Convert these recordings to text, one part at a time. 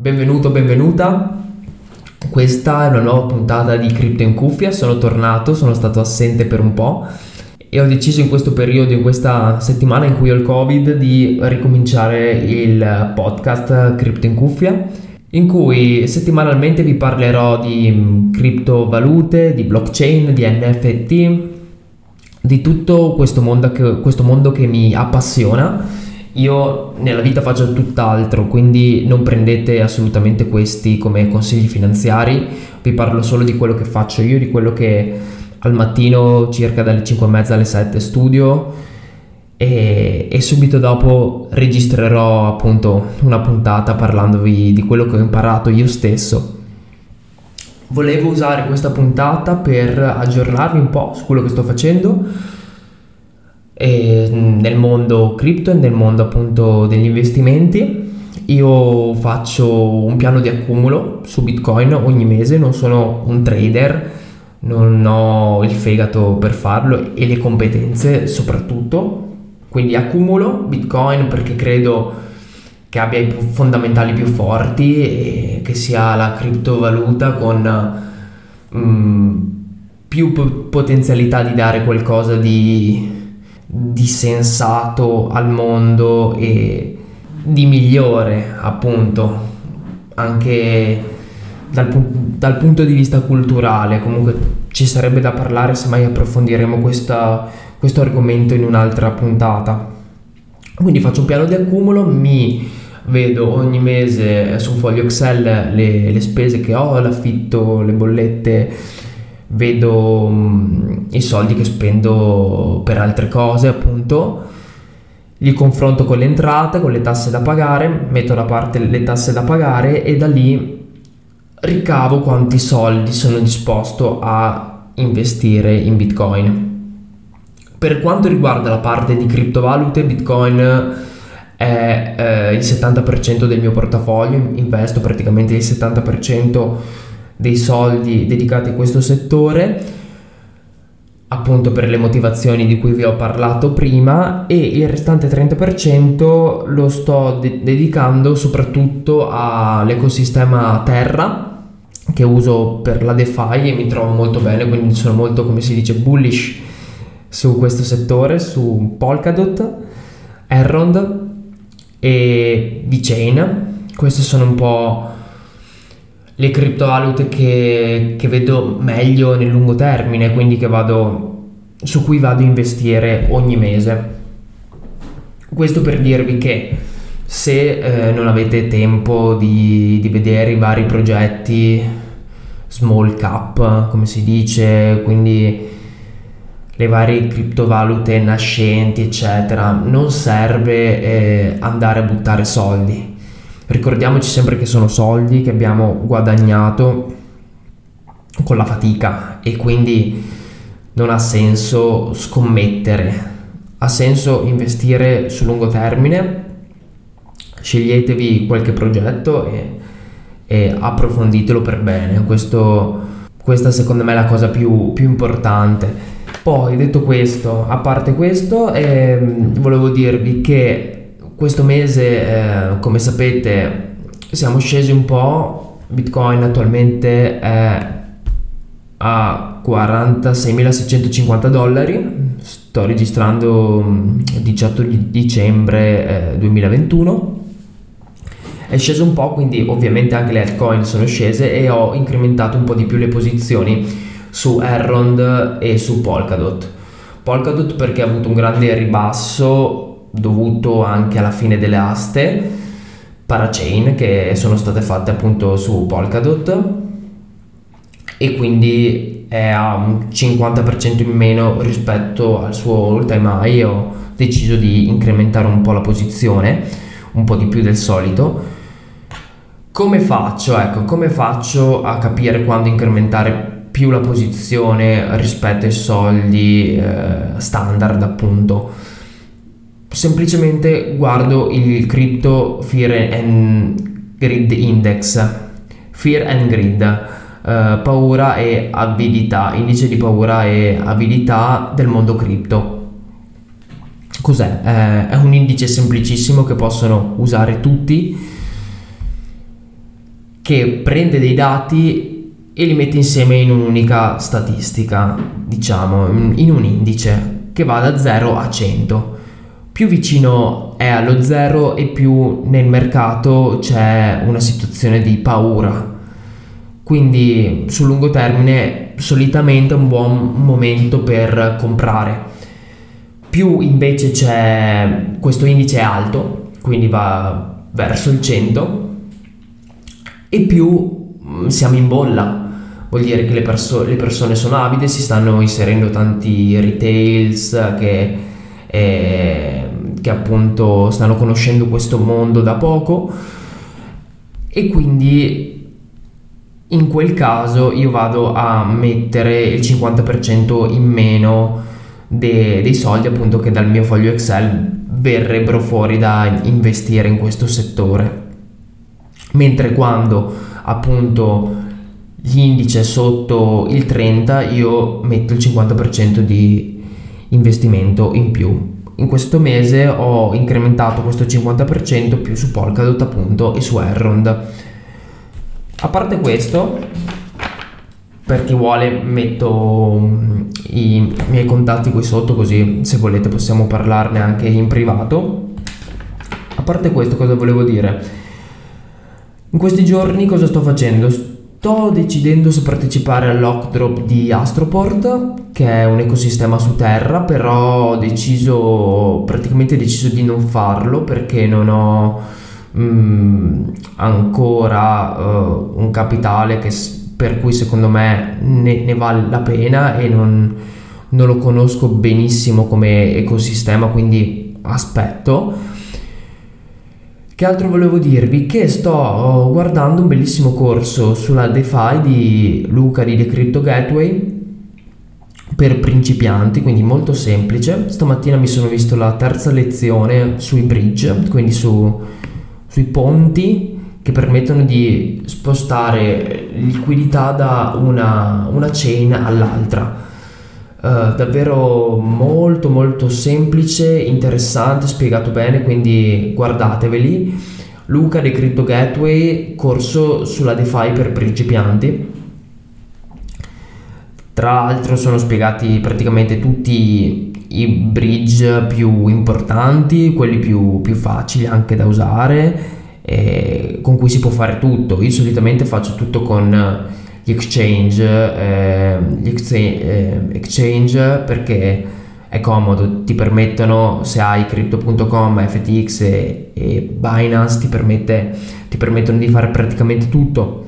Benvenuto, benvenuta. Questa è una nuova puntata di Crypto in cuffia. Sono tornato, sono stato assente per un po' e ho deciso in questo periodo, in questa settimana in cui ho il Covid, di ricominciare il podcast Crypto in cuffia in cui settimanalmente vi parlerò di mm, criptovalute, di blockchain, di NFT, di tutto questo mondo che, questo mondo che mi appassiona io nella vita faccio tutt'altro, quindi non prendete assolutamente questi come consigli finanziari, vi parlo solo di quello che faccio io, di quello che al mattino circa dalle 5 e mezza alle 7 studio e, e subito dopo registrerò appunto una puntata parlandovi di quello che ho imparato io stesso. Volevo usare questa puntata per aggiornarvi un po' su quello che sto facendo nel mondo cripto e nel mondo appunto degli investimenti. Io faccio un piano di accumulo su Bitcoin ogni mese, non sono un trader, non ho il fegato per farlo e le competenze soprattutto. Quindi accumulo Bitcoin perché credo che abbia i fondamentali più forti e che sia la criptovaluta con mm, più potenzialità di dare qualcosa di di sensato al mondo e di migliore appunto anche dal, dal, punto di vista culturale. Comunque ci sarebbe da parlare se mai approfondiremo questa, questo argomento in un'altra puntata. Quindi faccio un piano di accumulo mi vedo ogni mese su un foglio Excel le, le spese che ho l'affitto le bollette vedo um, i soldi che spendo per altre cose, appunto, li confronto con le entrate, con le tasse da pagare, metto da parte le tasse da pagare e da lì ricavo quanti soldi sono disposto a investire in Bitcoin. Per quanto riguarda la parte di criptovalute, Bitcoin è eh, il 70% del mio portafoglio, investo praticamente il 70% dei soldi dedicati a questo settore appunto per le motivazioni di cui vi ho parlato prima e il restante 30% lo sto de- dedicando soprattutto all'ecosistema Terra che uso per la DeFi e mi trovo molto bene, quindi sono molto come si dice bullish su questo settore, su Polkadot, Errond e VeChain. Queste sono un po' le criptovalute che, che vedo meglio nel lungo termine, quindi vado, su cui vado a investire ogni mese. Questo per dirvi che se eh, non avete tempo di, di, vedere i vari progetti small cap, come si dice, quindi le varie criptovalute nascenti, eccetera, non serve eh, andare a buttare soldi Ricordiamoci sempre che sono soldi che abbiamo guadagnato con la fatica e quindi non ha senso scommettere, ha senso investire su lungo termine, sceglietevi qualche progetto e, e approfonditelo per bene, Questo, questa secondo me è la cosa più, più importante. Poi detto questo, a parte questo, eh, volevo dirvi che questo mese, eh, come sapete, siamo scesi un po', Bitcoin attualmente è a 46.650 dollari, sto registrando 18 mm, dicembre eh, 2021, è sceso un po', quindi ovviamente anche le altcoin sono scese e ho incrementato un po' di più le posizioni su Errond e su Polkadot. Polkadot perché ha avuto un grande ribasso dovuto anche alla fine delle aste parachain che sono state fatte appunto su Polkadot. E quindi è a un 50% in meno rispetto al suo all time high. Ho deciso di incrementare un po' la posizione un po' di più del solito. Come faccio? Ecco come faccio a capire quando incrementare più la posizione rispetto ai soldi eh, standard appunto semplicemente guardo il Crypto Fear and Grid Index, Fear and Grid, eh, paura e avidità, indice di paura e avidità del mondo cripto. Cos'è? Eh, è un indice semplicissimo che possono usare tutti che prende dei dati e li mette insieme in un'unica statistica, diciamo, in un indice che va da 0 a 100. Più vicino è allo 0 e più nel mercato c'è una situazione di paura. Quindi sul lungo termine solitamente è un buon momento per comprare. Più invece c'è questo indice alto, quindi va verso il 100, e più mm, siamo in bolla. Vuol dire che le, perso- le persone sono avide, si stanno inserendo tanti retails che, eh, che appunto stanno conoscendo questo mondo da poco. E quindi in quel caso io vado a mettere il 50% in meno de- dei soldi appunto che dal mio foglio Excel verrebbero fuori da investire in questo settore. Mentre quando appunto l'indice è sotto il 30 io metto il 50% di investimento in più in questo mese ho incrementato questo 50% più su Polkadot appunto e su Errond a parte questo per chi vuole metto mm, i miei contatti qui sotto così se volete possiamo parlarne anche in privato. A parte questo cosa volevo dire? In questi giorni cosa sto facendo? Sto decidendo se partecipare all'Ockdrop di Astroport, che è un ecosistema su Terra, però ho deciso, praticamente deciso di non farlo perché non ho mm, ancora uh, un capitale che, per cui secondo me ne, ne vale la pena e non, non lo conosco benissimo come ecosistema, quindi aspetto che altro volevo dirvi? Che sto guardando un bellissimo corso sulla DeFi di Luca di The Crypto Gateway per principianti, quindi molto semplice. Stamattina mi sono visto la terza lezione sui bridge, quindi su, sui ponti che permettono di spostare liquidità da una, una chain all'altra Uh, davvero molto molto semplice, interessante, spiegato bene, quindi guardateveli. Luca di Crypto Gateway, corso sulla DeFi per principianti. Tra l'altro sono spiegati praticamente tutti i bridge più importanti, quelli più, più facili anche da usare, con cui si può fare tutto. Io solitamente faccio tutto con gli exchange, eh, gli eh, exchange perché è comodo, ti permettono, se hai crypto.com, FTX e, e Binance, ti, permette, ti permettono di fare praticamente tutto.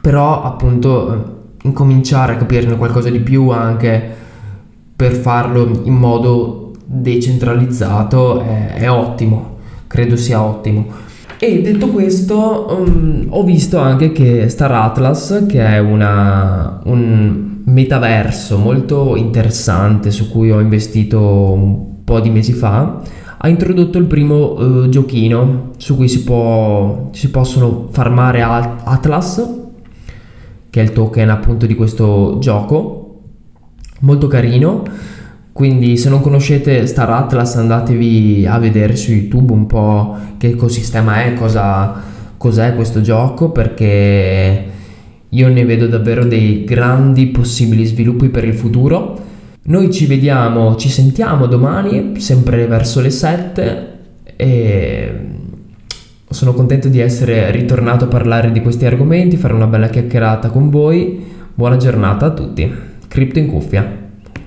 Però appunto eh, incominciare a capirne qualcosa di più anche per farlo in modo decentralizzato è, è ottimo, credo sia ottimo. E detto questo, um, ho visto anche che Star Atlas, che è una, un metaverso molto interessante su cui ho investito un po' di mesi fa, ha introdotto il primo uh, giochino su cui si, può, si possono farmare Atlas, che è il token appunto di questo gioco, molto carino quindi se non conoscete Star Atlas andatevi a vedere su YouTube un po' che ecosistema è, cosa, cos'è questo gioco perché io ne vedo davvero dei grandi possibili sviluppi per il futuro. Noi ci vediamo, ci sentiamo domani, sempre verso le 7 e sono contento di essere ritornato a parlare di questi argomenti, fare una bella chiacchierata con voi. Buona giornata a tutti. Cripto in cuffia.